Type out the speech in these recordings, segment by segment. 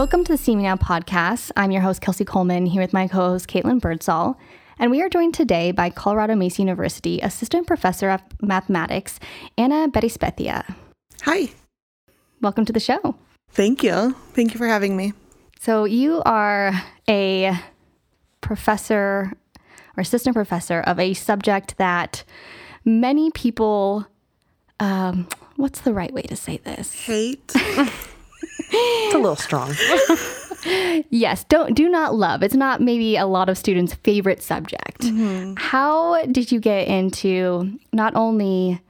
Welcome to the See Me Now podcast. I'm your host, Kelsey Coleman, here with my co host, Caitlin Birdsall. And we are joined today by Colorado Mesa University Assistant Professor of Mathematics, Anna Berrizbeitia. Hi. Welcome to the show. Thank you. Thank you for having me. So, you are a professor or assistant professor of a subject that many people, um, what's the right way to say this? Hate. it's a little strong. yes, don't do not love. It's not maybe a lot of students' favorite subject. Mm-hmm. How did you get into not only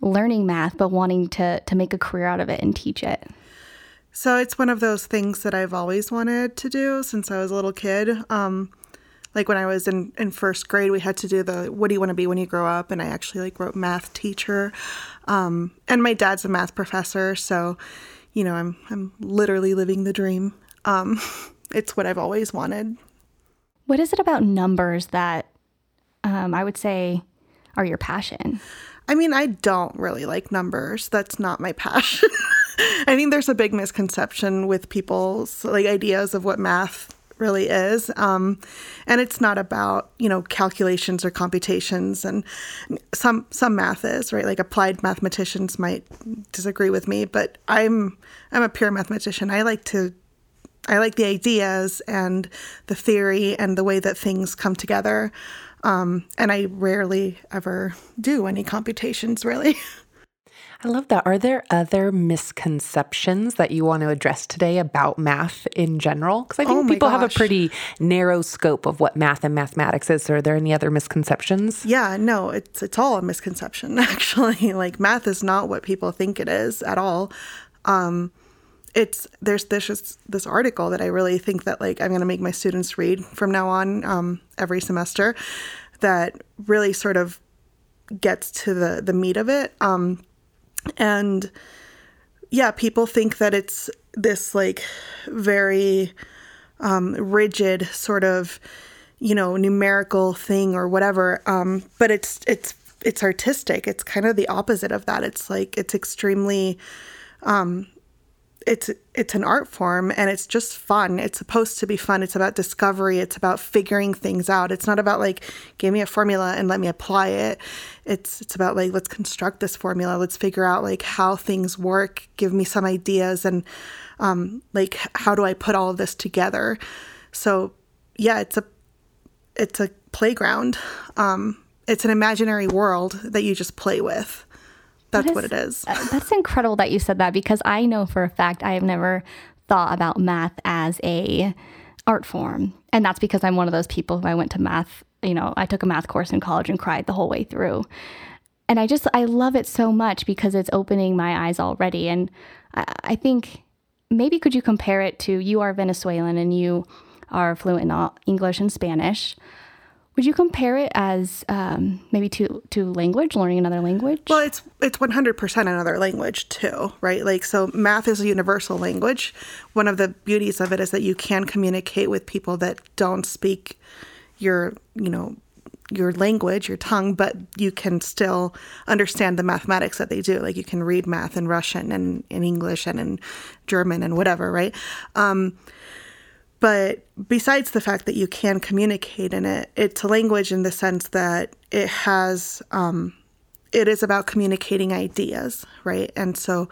learning math but wanting to to make a career out of it and teach it? So it's one of those things that I've always wanted to do since I was a little kid. Um, like when I was in, in first grade, we had to do the what do you want to be when you grow up? And I actually like wrote math teacher. Um, and my dad's a math professor, so you know, I'm I'm literally living the dream. Um, it's what I've always wanted. What is it about numbers that um, I would say are your passion? I mean, I don't really like numbers. That's not my passion. I think there's a big misconception with people's like ideas of what math really is. Um, and it's not about, you know, calculations or computations and some some math is, right? Like applied mathematicians might disagree with me, but I'm I'm a pure mathematician. I like to I like the ideas and the theory and the way that things come together. Um, and I rarely ever do any computations, really. I love that. Are there other misconceptions that you want to address today about math in general? Because I think oh people gosh. have a pretty narrow scope of what math and mathematics is. Are there any other misconceptions? Yeah, no, it's it's all a misconception actually. like math is not what people think it is at all. Um, it's there's this this article that I really think that like I'm going to make my students read from now on um, every semester that really sort of gets to the the meat of it. Um, and yeah, people think that it's this like very um, rigid sort of, you know, numerical thing or whatever. Um, but it's it's it's artistic. It's kind of the opposite of that. It's like it's extremely um, it's it's an art form and it's just fun. It's supposed to be fun. It's about discovery. It's about figuring things out. It's not about like give me a formula and let me apply it. It's it's about like let's construct this formula. Let's figure out like how things work. Give me some ideas and um, like how do I put all of this together. So yeah, it's a it's a playground. Um, it's an imaginary world that you just play with. That's that is, what it is. Uh, that's incredible that you said that because I know for a fact I have never thought about math as a art form. And that's because I'm one of those people who I went to math, you know, I took a math course in college and cried the whole way through. And I just I love it so much because it's opening my eyes already. And I, I think maybe could you compare it to you are Venezuelan and you are fluent in English and Spanish. Would you compare it as um, maybe to to language, learning another language? Well, it's it's one hundred percent another language too, right? Like so, math is a universal language. One of the beauties of it is that you can communicate with people that don't speak your, you know, your language, your tongue, but you can still understand the mathematics that they do. Like you can read math in Russian and in English and in German and whatever, right? Um, but besides the fact that you can communicate in it, it's a language in the sense that it has, um, it is about communicating ideas, right? And so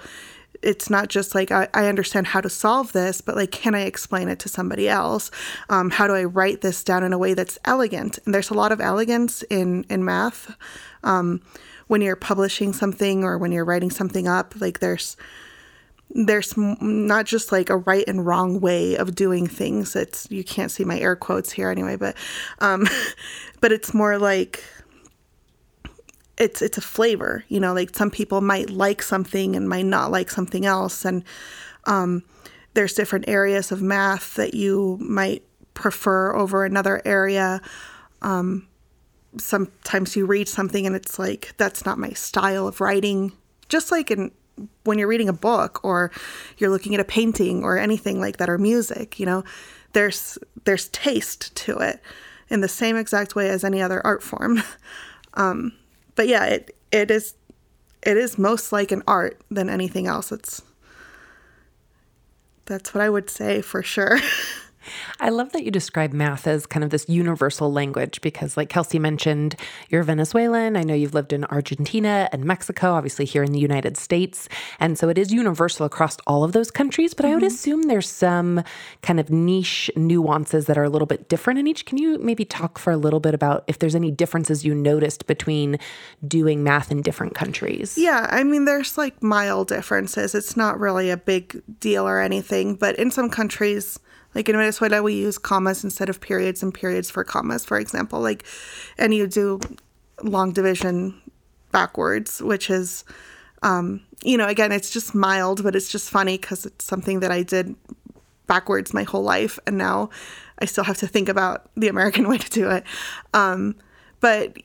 it's not just like I, I, understand how to solve this, but like, can I explain it to somebody else? Um, how do I write this down in a way that's elegant? And there's a lot of elegance in in math. Um, when you're publishing something or when you're writing something up, like there's there's not just like a right and wrong way of doing things. It's you can't see my air quotes here anyway, but um, but it's more like it's it's a flavor. You know, like some people might like something and might not like something else, and um, there's different areas of math that you might prefer over another area. Um, sometimes you read something and it's like that's not my style of writing. Just like in when you're reading a book or you're looking at a painting or anything like that or music, you know, there's there's taste to it in the same exact way as any other art form. Um, but yeah, it it is it is most like an art than anything else. It's that's what I would say for sure. I love that you describe math as kind of this universal language because, like Kelsey mentioned, you're Venezuelan. I know you've lived in Argentina and Mexico, obviously here in the United States. And so it is universal across all of those countries, but mm-hmm. I would mm-hmm. assume there's some kind of niche nuances that are a little bit different in each. Can you maybe talk for a little bit about if there's any differences you noticed between doing math in different countries? Yeah, I mean, there's like mild differences. It's not really a big deal or anything, but in some countries, like in Venezuela, we use commas instead of periods and periods for commas, for example. Like, and you do long division backwards, which is, um, you know, again, it's just mild, but it's just funny because it's something that I did backwards my whole life. And now I still have to think about the American way to do it. Um, but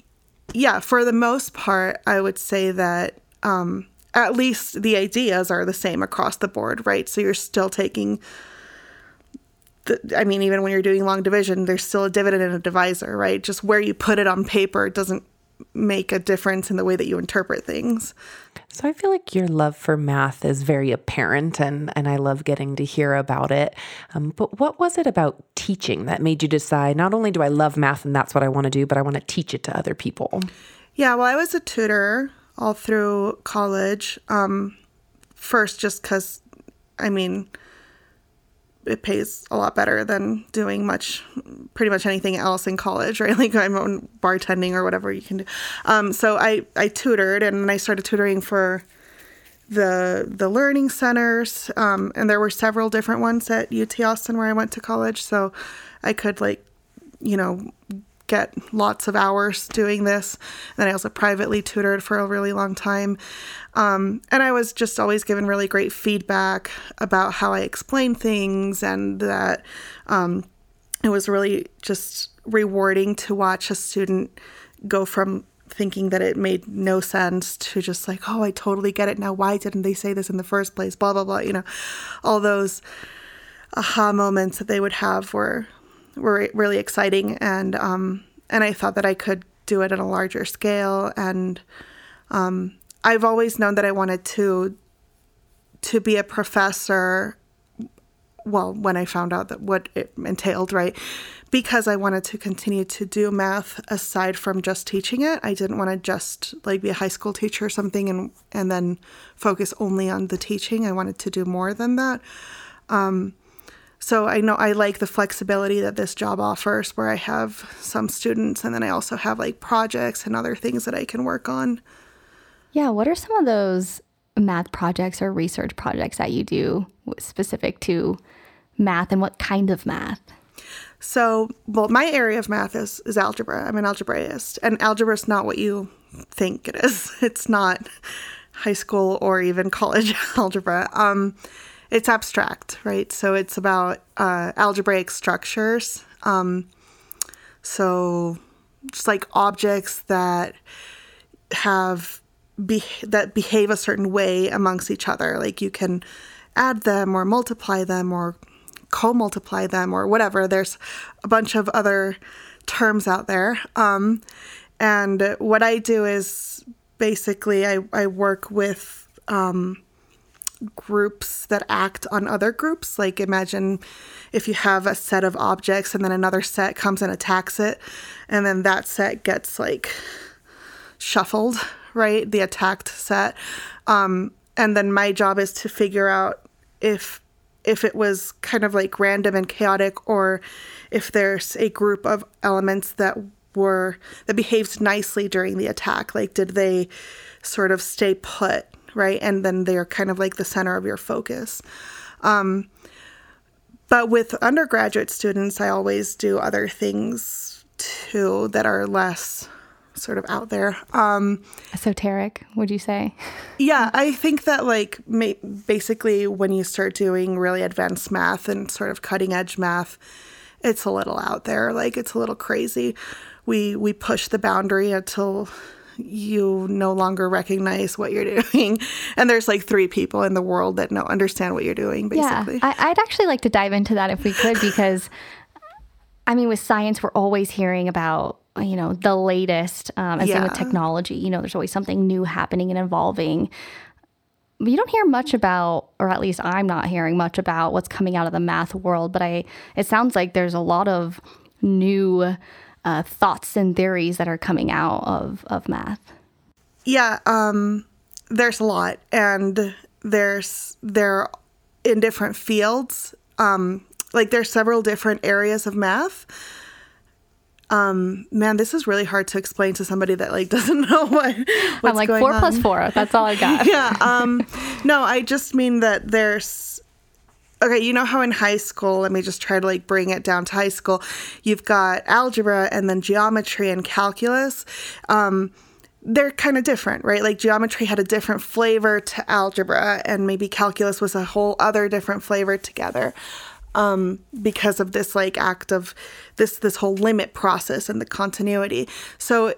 yeah, for the most part, I would say that um, at least the ideas are the same across the board, right? So you're still taking I mean, even when you're doing long division, there's still a dividend and a divisor, right? Just where you put it on paper doesn't make a difference in the way that you interpret things. So I feel like your love for math is very apparent, and and I love getting to hear about it. Um, but what was it about teaching that made you decide not only do I love math and that's what I want to do, but I want to teach it to other people? Yeah, well, I was a tutor all through college. Um, first, just because, I mean it pays a lot better than doing much, pretty much anything else in college, right? Like I'm on bartending or whatever you can do. Um, so I, I tutored and I started tutoring for the the learning centers, um, and there were several different ones at UT Austin where I went to college. So I could like, you know, get lots of hours doing this. And I also privately tutored for a really long time. Um, and I was just always given really great feedback about how I explain things and that um, it was really just rewarding to watch a student go from thinking that it made no sense to just like, oh, I totally get it now. Why didn't they say this in the first place? Blah, blah, blah. You know, all those aha moments that they would have were were really exciting, and um, and I thought that I could do it at a larger scale. And um, I've always known that I wanted to to be a professor. Well, when I found out that what it entailed, right? Because I wanted to continue to do math aside from just teaching it. I didn't want to just like be a high school teacher or something and and then focus only on the teaching. I wanted to do more than that. Um, so I know I like the flexibility that this job offers where I have some students and then I also have like projects and other things that I can work on. Yeah, what are some of those math projects or research projects that you do specific to math and what kind of math? So, well, my area of math is, is algebra. I'm an algebraist, and algebra is not what you think it is. It's not high school or even college algebra. Um, it's abstract, right? So it's about uh, algebraic structures. Um, so just like objects that have be- that behave a certain way amongst each other. Like you can add them or multiply them or co-multiply them or whatever. There's a bunch of other terms out there. Um, and what I do is basically I, I work with um, groups that act on other groups. Like imagine if you have a set of objects and then another set comes and attacks it, and then that set gets like shuffled, right? The attacked set. Um, and then my job is to figure out if if it was kind of like random and chaotic or if there's a group of elements that were that behaved nicely during the attack like did they sort of stay put right? And then they're kind of like the center of your focus. Um, but with undergraduate students, I always do other things too that are less sort of out there. Um, Esoteric, would you say? Yeah, I think that like ma- basically when you start doing really advanced math and sort of cutting edge math, it's a little out there. Like it's a little crazy. We we push the boundary until you no longer recognize what you're doing. And there's like three people in the world that no understand what you're doing, basically. Yeah, I, would actually like to dive into that if we could, because I mean, with science, we're always hearing about you know the latest, um, and yeah. same with technology. You know, there's always something new happening and evolving. you don't hear much about, or at least I'm not hearing much about what's coming out of the math world. But I, it sounds like there's a lot of new uh, thoughts and theories that are coming out of of math. Yeah, um, there's a lot, and there's they're in different fields. Um, like there's several different areas of math um, man, this is really hard to explain to somebody that like doesn't know what. What's I'm like going four on. plus four. That's all I got. yeah. Um, no, I just mean that there's. Okay, you know how in high school, let me just try to like bring it down to high school. You've got algebra and then geometry and calculus. Um, they're kind of different, right? Like geometry had a different flavor to algebra, and maybe calculus was a whole other different flavor together um, because of this like act of this this whole limit process and the continuity. So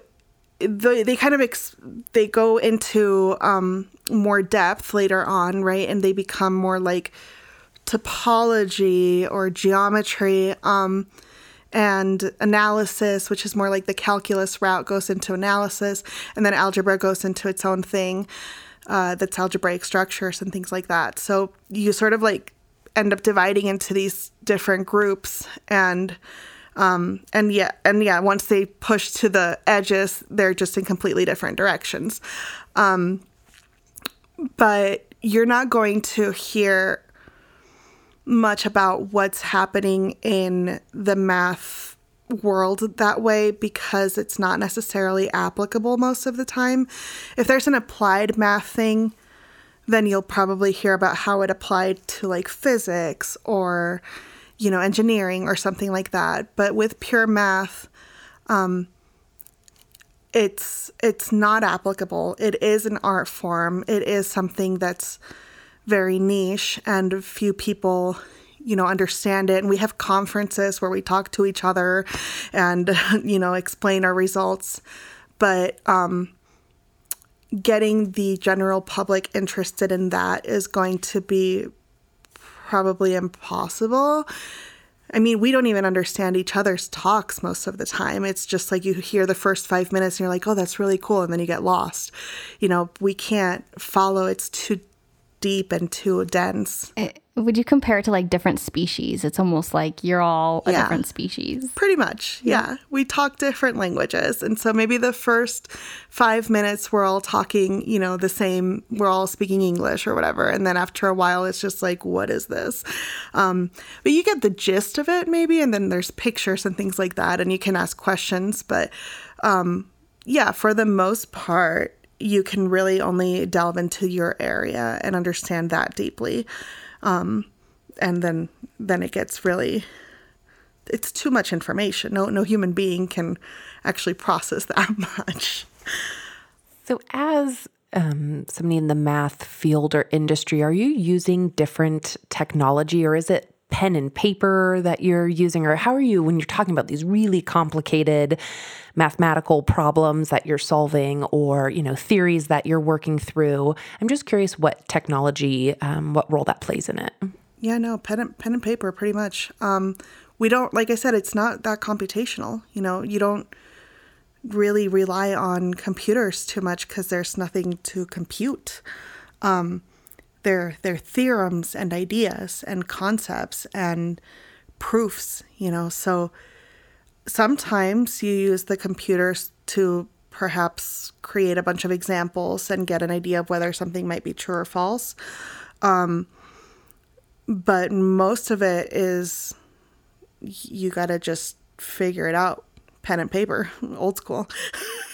they, they kind of ex- they go into um, more depth later on, right? And they become more like topology or geometry. Um, and analysis, which is more like the calculus route, goes into analysis, and then algebra goes into its own thing uh, that's algebraic structures and things like that. So you sort of like end up dividing into these different groups and um, and yeah and yeah once they push to the edges they're just in completely different directions um, but you're not going to hear much about what's happening in the math world that way because it's not necessarily applicable most of the time. If there's an applied math thing then you'll probably hear about how it applied to like physics or you know engineering or something like that. But with pure math um, it's it's not applicable. It is an art form. It is something that's very niche and few people you know understand it and we have conferences where we talk to each other and you know explain our results but um, getting the general public interested in that is going to be probably impossible. I mean, we don't even understand each other's talks most of the time. It's just like you hear the first five minutes and you're like, oh, that's really cool. And then you get lost. You know, we can't follow. It's too deep and too dense. It, would you compare it to like different species? It's almost like you're all a yeah, different species. Pretty much. Yeah. yeah. We talk different languages. And so maybe the first five minutes we're all talking, you know, the same, we're all speaking English or whatever. And then after a while, it's just like, what is this? Um, but you get the gist of it maybe. And then there's pictures and things like that. And you can ask questions. But um, yeah, for the most part, you can really only delve into your area and understand that deeply. Um, and then then it gets really it's too much information. No no human being can actually process that much. So as um, somebody in the math field or industry, are you using different technology or is it pen and paper that you're using or how are you when you're talking about these really complicated mathematical problems that you're solving or you know theories that you're working through i'm just curious what technology um, what role that plays in it. Yeah no pen and, pen and paper pretty much. Um, we don't like i said it's not that computational you know you don't really rely on computers too much because there's nothing to compute. Um, their their theorems and ideas and concepts and proofs, you know. So sometimes you use the computers to perhaps create a bunch of examples and get an idea of whether something might be true or false. Um, but most of it is you got to just figure it out pen and paper, old school.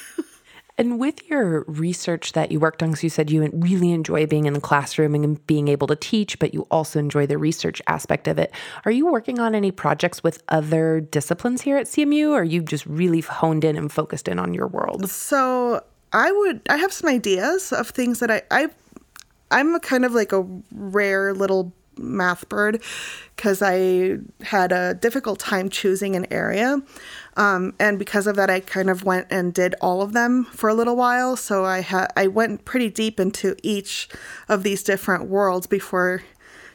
And with your research that you worked on, because you said you really enjoy being in the classroom and being able to teach, but you also enjoy the research aspect of it. Are you working on any projects with other disciplines here at CMU, or you just really honed in and focused in on your world? So I would, I have some ideas of things that I, I I'm a kind of like a rare little math bird because I had a difficult time choosing an area. Um, and because of that, I kind of went and did all of them for a little while. So I had I went pretty deep into each of these different worlds before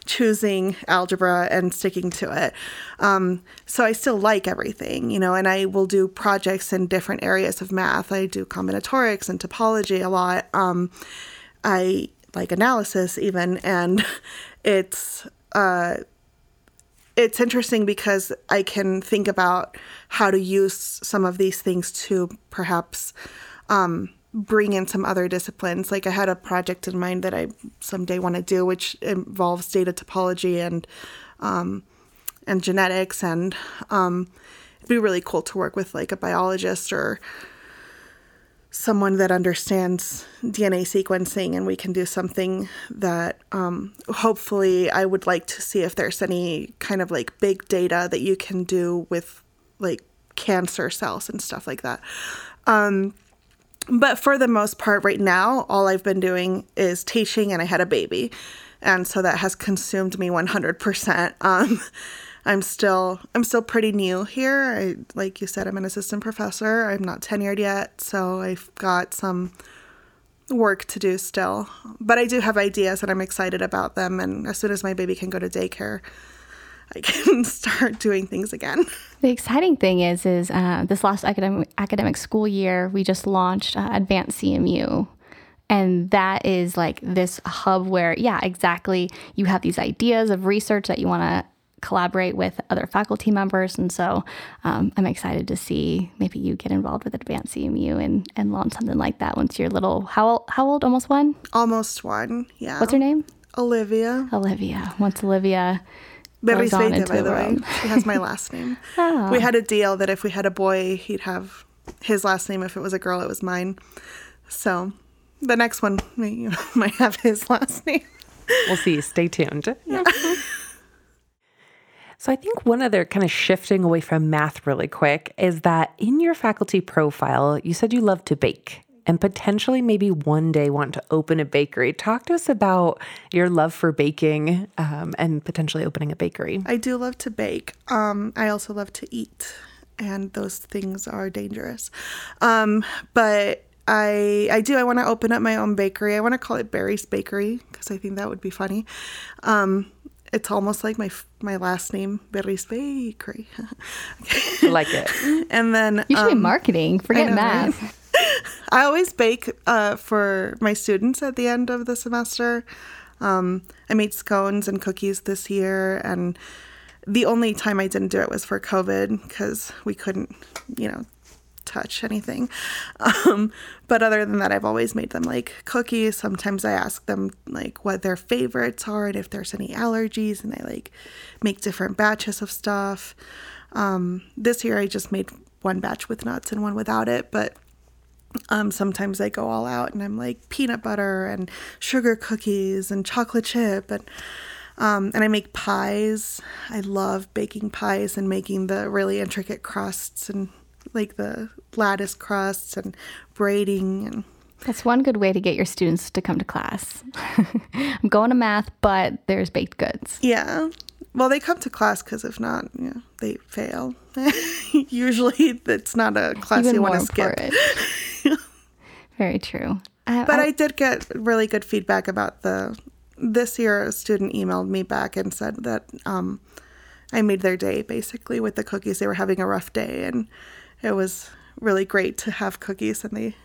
choosing algebra and sticking to it. Um, so I still like everything, you know, and I will do projects in different areas of math. I do combinatorics and topology a lot. Um, I like analysis even and it's uh it's interesting because I can think about how to use some of these things to perhaps um, bring in some other disciplines. Like I had a project in mind that I someday want to do, which involves data topology and um, and genetics, and um, it'd be really cool to work with like a biologist or someone that understands DNA sequencing and we can do something that um, hopefully I would like to see if there's any kind of like big data that you can do with like cancer cells and stuff like that. Um, but for the most part, right now, all I've been doing is teaching and I had a baby. And so that has consumed me 100%. Um, I'm still I'm still pretty new here. I like you said I'm an assistant professor. I'm not tenured yet, so I've got some work to do still. But I do have ideas and I'm excited about them and as soon as my baby can go to daycare, I can start doing things again. The exciting thing is, is uh, this last academic academic school year, we just launched uh, Advanced CMU, and that is like this hub where, yeah, exactly. You have these ideas of research that you want to collaborate with other faculty members. And so um, I'm excited to see maybe you get involved with Advanced CMU and, and launch something like that once you're little. How, how old? Almost one? Almost one, yeah. What's her name? Olivia. Olivia. Once Olivia. Goes on into by the way. She has my last name. oh. We had a deal that if we had a boy, he'd have his last name. If it was a girl, it was mine. So the next one might have his last name. We'll see. Stay tuned. Yeah. So, I think one other kind of shifting away from math really quick is that in your faculty profile, you said you love to bake and potentially maybe one day want to open a bakery. Talk to us about your love for baking um, and potentially opening a bakery. I do love to bake. Um, I also love to eat, and those things are dangerous. Um, but I I do. I want to open up my own bakery. I want to call it Barry's Bakery because I think that would be funny. Um, it's almost like my my last name, Berries Bakery. I like it. And then you should um, be marketing. Forget know, math. Right? I always bake uh, for my students at the end of the semester. Um, I made scones and cookies this year, and the only time I didn't do it was for COVID because we couldn't, you know, touch anything. Um, but other than that, I've always made them like cookies. Sometimes I ask them like what their favorites are and if there's any allergies, and I like make different batches of stuff. Um, this year I just made one batch with nuts and one without it, but um, sometimes I go all out and I'm like peanut butter and sugar cookies and chocolate chip and um, and I make pies. I love baking pies and making the really intricate crusts and like the lattice crusts and braiding and that's one good way to get your students to come to class. I'm going to math, but there's baked goods. Yeah. Well, they come to class because if not, you know, they fail. Usually, it's not a class Even you want to skip. Very true. Uh, but I, I did get really good feedback about the. This year, a student emailed me back and said that um, I made their day basically with the cookies. They were having a rough day, and it was really great to have cookies and they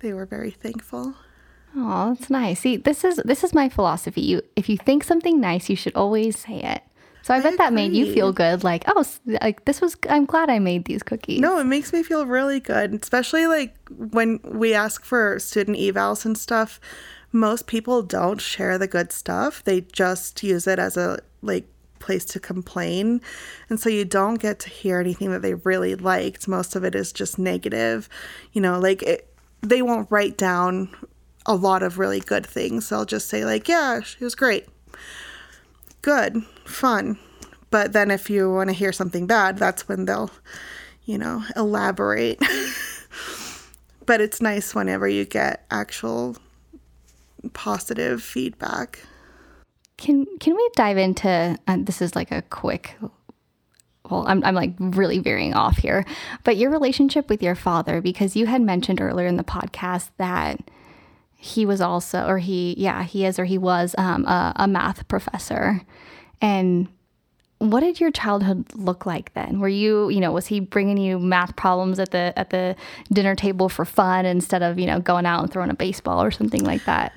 they were very thankful. Oh, that's nice. See, this is this is my philosophy. You if you think something nice, you should always say it. So I, I bet agree. that made you feel good. Like, oh, like this was. I'm glad I made these cookies. No, it makes me feel really good, especially like when we ask for student evals and stuff. Most people don't share the good stuff. They just use it as a like place to complain. And so you don't get to hear anything that they really liked. Most of it is just negative. You know, like it, they won't write down a lot of really good things. They'll just say, like, yeah, it was great. Good, fun. But then if you want to hear something bad, that's when they'll, you know, elaborate. but it's nice whenever you get actual positive feedback. Can can we dive into uh, this is like a quick well, I'm, I'm like really veering off here, but your relationship with your father, because you had mentioned earlier in the podcast that he was also, or he, yeah, he is, or he was um, a, a math professor. And what did your childhood look like then? Were you, you know, was he bringing you math problems at the at the dinner table for fun instead of, you know, going out and throwing a baseball or something like that?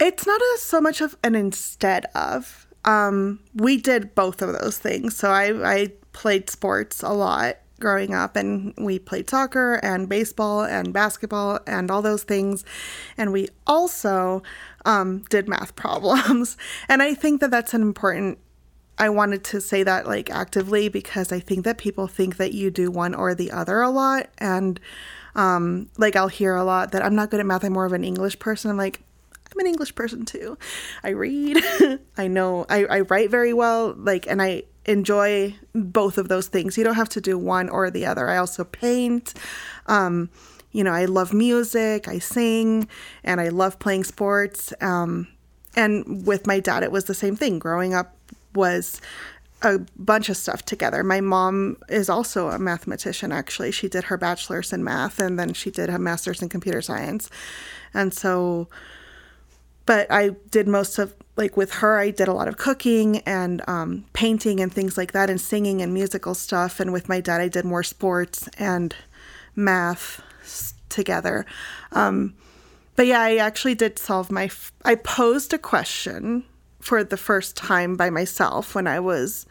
It's not a, so much of an instead of. Um, we did both of those things. So I, I played sports a lot growing up and we played soccer and baseball and basketball and all those things. And we also um, did math problems. And i think that that's an important i wanted to say that like actively because i think that people think that you do one or the other a lot. And um, like i'll hear a lot that i'm not good at math. I'm more of an english person. I'm like I'm an English person too. I read. I know I, I write very well. Like, and I enjoy both of those things. You don't have to do one or the other. I also paint. Um, you know, I love music, I sing, and I love playing sports. Um, and with my dad, it was the same thing. Growing up was a bunch of stuff together. My mom is also a mathematician, actually. She did her bachelor's in math and then she did a master's in computer science. And so, but I did most of like with her, I did a lot of cooking and um, painting and things like that, and singing and musical stuff. And with my dad, I did more sports and math together. Um, but yeah, I actually did solve my. F- I posed a question for the first time by myself when I was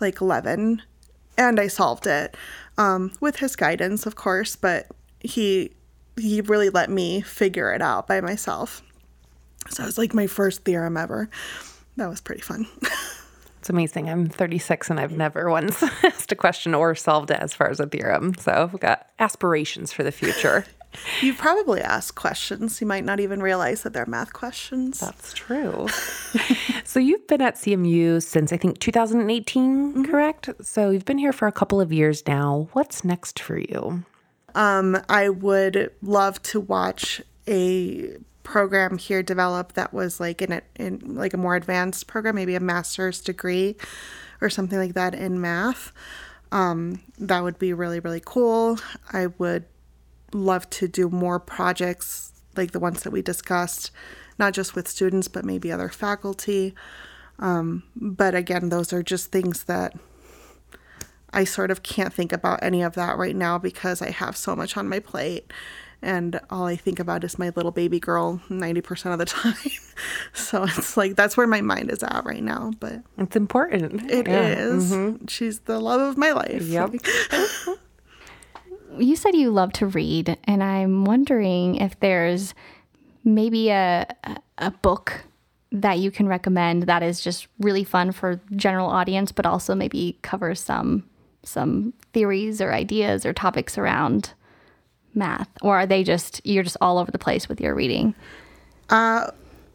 like 11, and I solved it um, with his guidance, of course. But he he really let me figure it out by myself. So it was like my first theorem ever. That was pretty fun. It's amazing. I'm 36 and I've never once asked a question or solved it as far as a theorem. So I've got aspirations for the future. you probably ask questions. You might not even realize that they're math questions. That's true. so you've been at CMU since I think 2018, mm-hmm. correct? So you've been here for a couple of years now. What's next for you? Um, I would love to watch a program here developed that was like in a in like a more advanced program, maybe a master's degree or something like that in math. Um, that would be really really cool. I would love to do more projects like the ones that we discussed, not just with students but maybe other faculty. Um, but again, those are just things that I sort of can't think about any of that right now because I have so much on my plate and all I think about is my little baby girl 90% of the time. so it's like that's where my mind is at right now, but it's important. It yeah. is. Mm-hmm. She's the love of my life. Yep. you said you love to read, and I'm wondering if there's maybe a a book that you can recommend that is just really fun for general audience but also maybe covers some some theories or ideas or topics around math or are they just you're just all over the place with your reading uh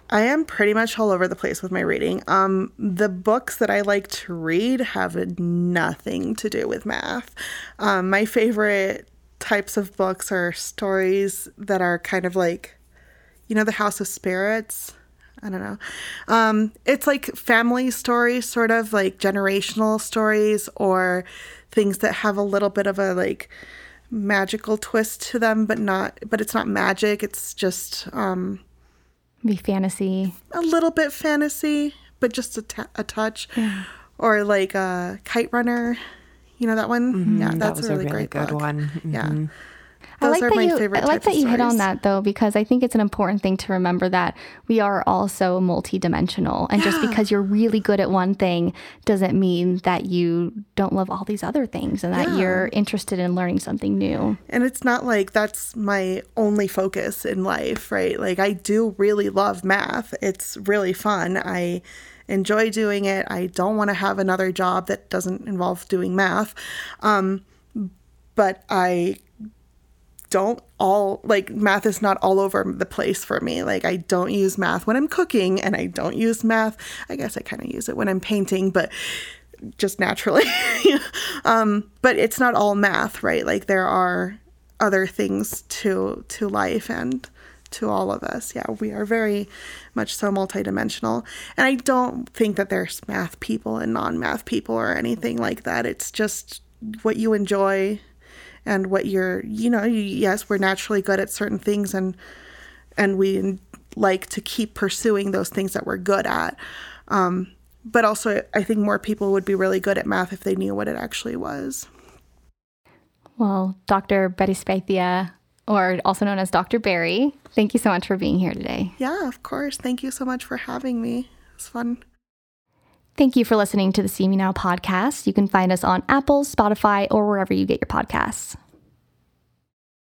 I am pretty much all over the place with my reading. Um, the books that I like to read have nothing to do with math. Um, my favorite types of books are stories that are kind of like, you know, The House of Spirits. I don't know. Um, it's like family stories, sort of like generational stories, or things that have a little bit of a like magical twist to them, but not. But it's not magic. It's just um, be fantasy. A little bit fantasy, but just a, t- a touch. Yeah. Or like a kite runner. You know that one? Mm-hmm. Yeah, that's that a, really a, really great good book. one. Mm-hmm. Yeah. Those I like that you, I like that you hit on that though, because I think it's an important thing to remember that we are also multidimensional. And yeah. just because you're really good at one thing doesn't mean that you don't love all these other things and that yeah. you're interested in learning something new. And it's not like that's my only focus in life, right? Like I do really love math. It's really fun. I enjoy doing it. I don't want to have another job that doesn't involve doing math. Um, but I don't all like math is not all over the place for me. Like I don't use math when I'm cooking and I don't use math. I guess I kind of use it when I'm painting, but just naturally. um, but it's not all math, right? Like there are other things to to life and to all of us. Yeah, we are very much so multidimensional. And I don't think that there's math people and non-math people or anything like that. It's just what you enjoy and what you're you know yes we're naturally good at certain things and and we like to keep pursuing those things that we're good at um, but also i think more people would be really good at math if they knew what it actually was well dr Berrizbeitia or also known as Dr. Barry. Thank you so much for being here today. Yeah, of course. Thank you so much for having me. It's fun. Thank you for listening to the See Me Now podcast. You can find us on Apple, Spotify, or wherever you get your podcasts.